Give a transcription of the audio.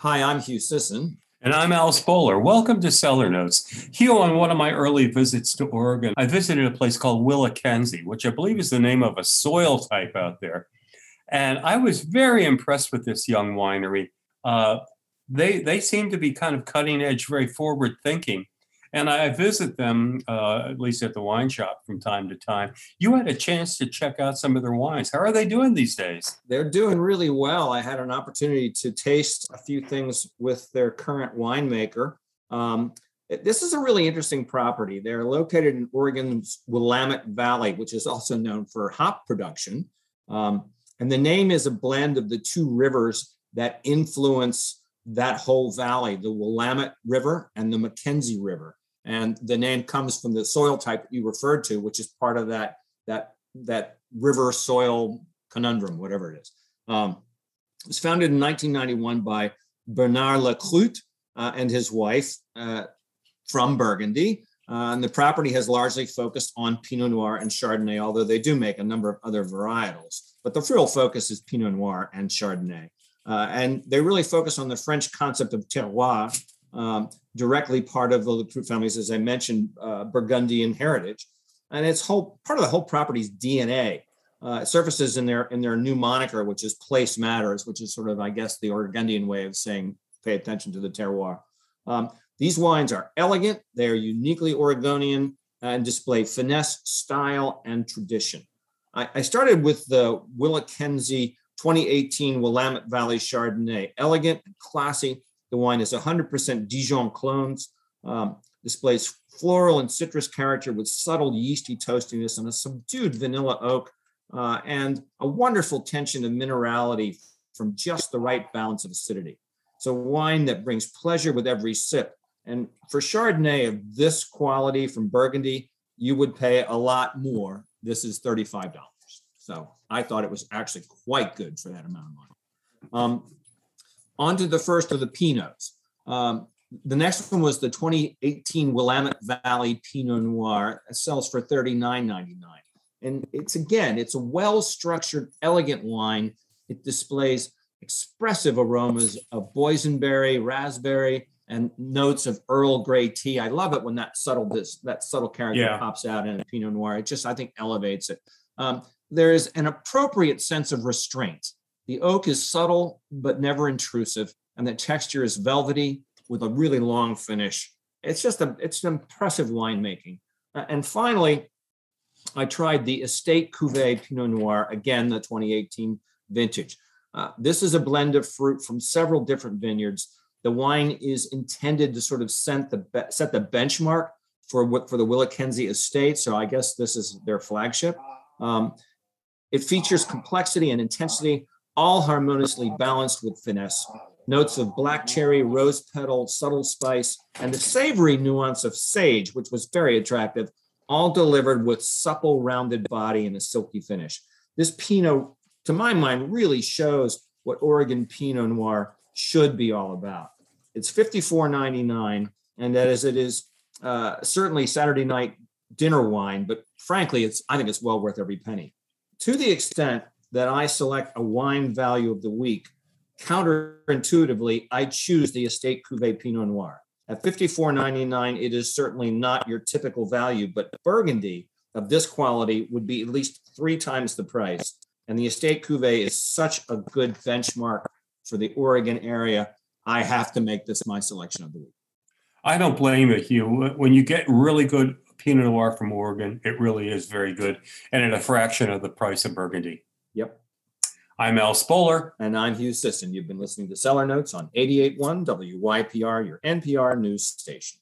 Hi, I'm Hugh Sisson. And I'm Al Spoler. Welcome to Cellar Notes. Hugh, on one of my early visits to Oregon, I visited a place called WillaKenzie, which I believe is the name of a soil type out there. And I was very impressed with this young winery. Uh, they they seem to be kind of cutting edge, very forward thinking and I visit them uh, at least at the wine shop from time to time. You had a chance to check out some of their wines. How are they doing these days? They're doing really well. I had an opportunity to taste a few things with their current winemaker. Um, this is a really interesting property. They're located in Oregon's Willamette Valley, which is also known for hop production. Um, and the name is a blend of the two rivers that influence that whole valley the Willamette River and the McKenzie River. And the name comes from the soil type that you referred to, which is part of that, that, that river soil conundrum, whatever it is. Um, it was founded in 1991 by Bernard Lacroute uh, and his wife uh, from Burgundy. Uh, and the property has largely focused on Pinot Noir and Chardonnay, although they do make a number of other varietals. But the real focus is Pinot Noir and Chardonnay. Uh, and they really focus on the French concept of terroir, um, directly part of the Lacroute families, as I mentioned, uh, Burgundian heritage, and it's whole part of the whole property's DNA. Uh, it surfaces in their in their new moniker, which is "Place Matters," which is sort of, I guess, the Burgundian way of saying pay attention to the terroir. Um, these wines are elegant; they are uniquely Oregonian and display finesse, style, and tradition. I, I started with the WillaKenzie 2018 Willamette Valley Chardonnay, elegant classy the wine is 100% Dijon clones, um, displays floral and citrus character with subtle yeasty toastiness and a subdued vanilla oak, uh, and a wonderful tension of minerality from just the right balance of acidity. A wine that brings pleasure with every sip. And for Chardonnay of this quality from Burgundy, you would pay a lot more. This is $35. So I thought it was actually quite good for that amount of money. Um, on to the first of the Pinots. Um, the next one was the 2018 Willamette Valley Pinot Noir. It sells for $39.99. And it's again, it's a well-structured, elegant wine. It displays expressive aromas of boysenberry, raspberry, and notes of Earl Grey tea. I love it when that subtle this that subtle character yeah. pops out in a Pinot Noir. It just I think elevates it. Um, there is an appropriate sense of restraint. The oak is subtle but never intrusive, and the texture is velvety with a really long finish. It's just a it's an impressive winemaking. Uh, and finally, I tried the Estate Cuvée Pinot Noir again, the 2018 vintage. Uh, this is a blend of fruit from several different vineyards. The wine is intended to sort of set the set the benchmark for what for the WillaKenzie estate. So I guess this is their flagship. Um, it features complexity and intensity all harmoniously balanced with finesse. Notes of black cherry, rose petal, subtle spice, and the savory nuance of sage, which was very attractive, all delivered with supple, rounded body and a silky finish. This Pinot, to my mind, really shows what Oregon Pinot Noir should be all about. It's $54.99, and that is it is uh, certainly Saturday night dinner wine, but frankly, it's I think it's well worth every penny. To the extent that I select a wine value of the week, counterintuitively, I choose the Estate Cuvée Pinot Noir. At $54.99, it is certainly not your typical value, but Burgundy of this quality would be at least three times the price. And the Estate Cuvée is such a good benchmark for the Oregon area. I have to make this my selection of the week. I don't blame it, Hugh. When you get really good Pinot Noir from Oregon, it really is very good and at a fraction of the price of Burgundy. Yep. I'm Al Spoler. And I'm Hugh Sisson. You've been listening to Cellar Notes on 88.1 WYPR, your NPR news station.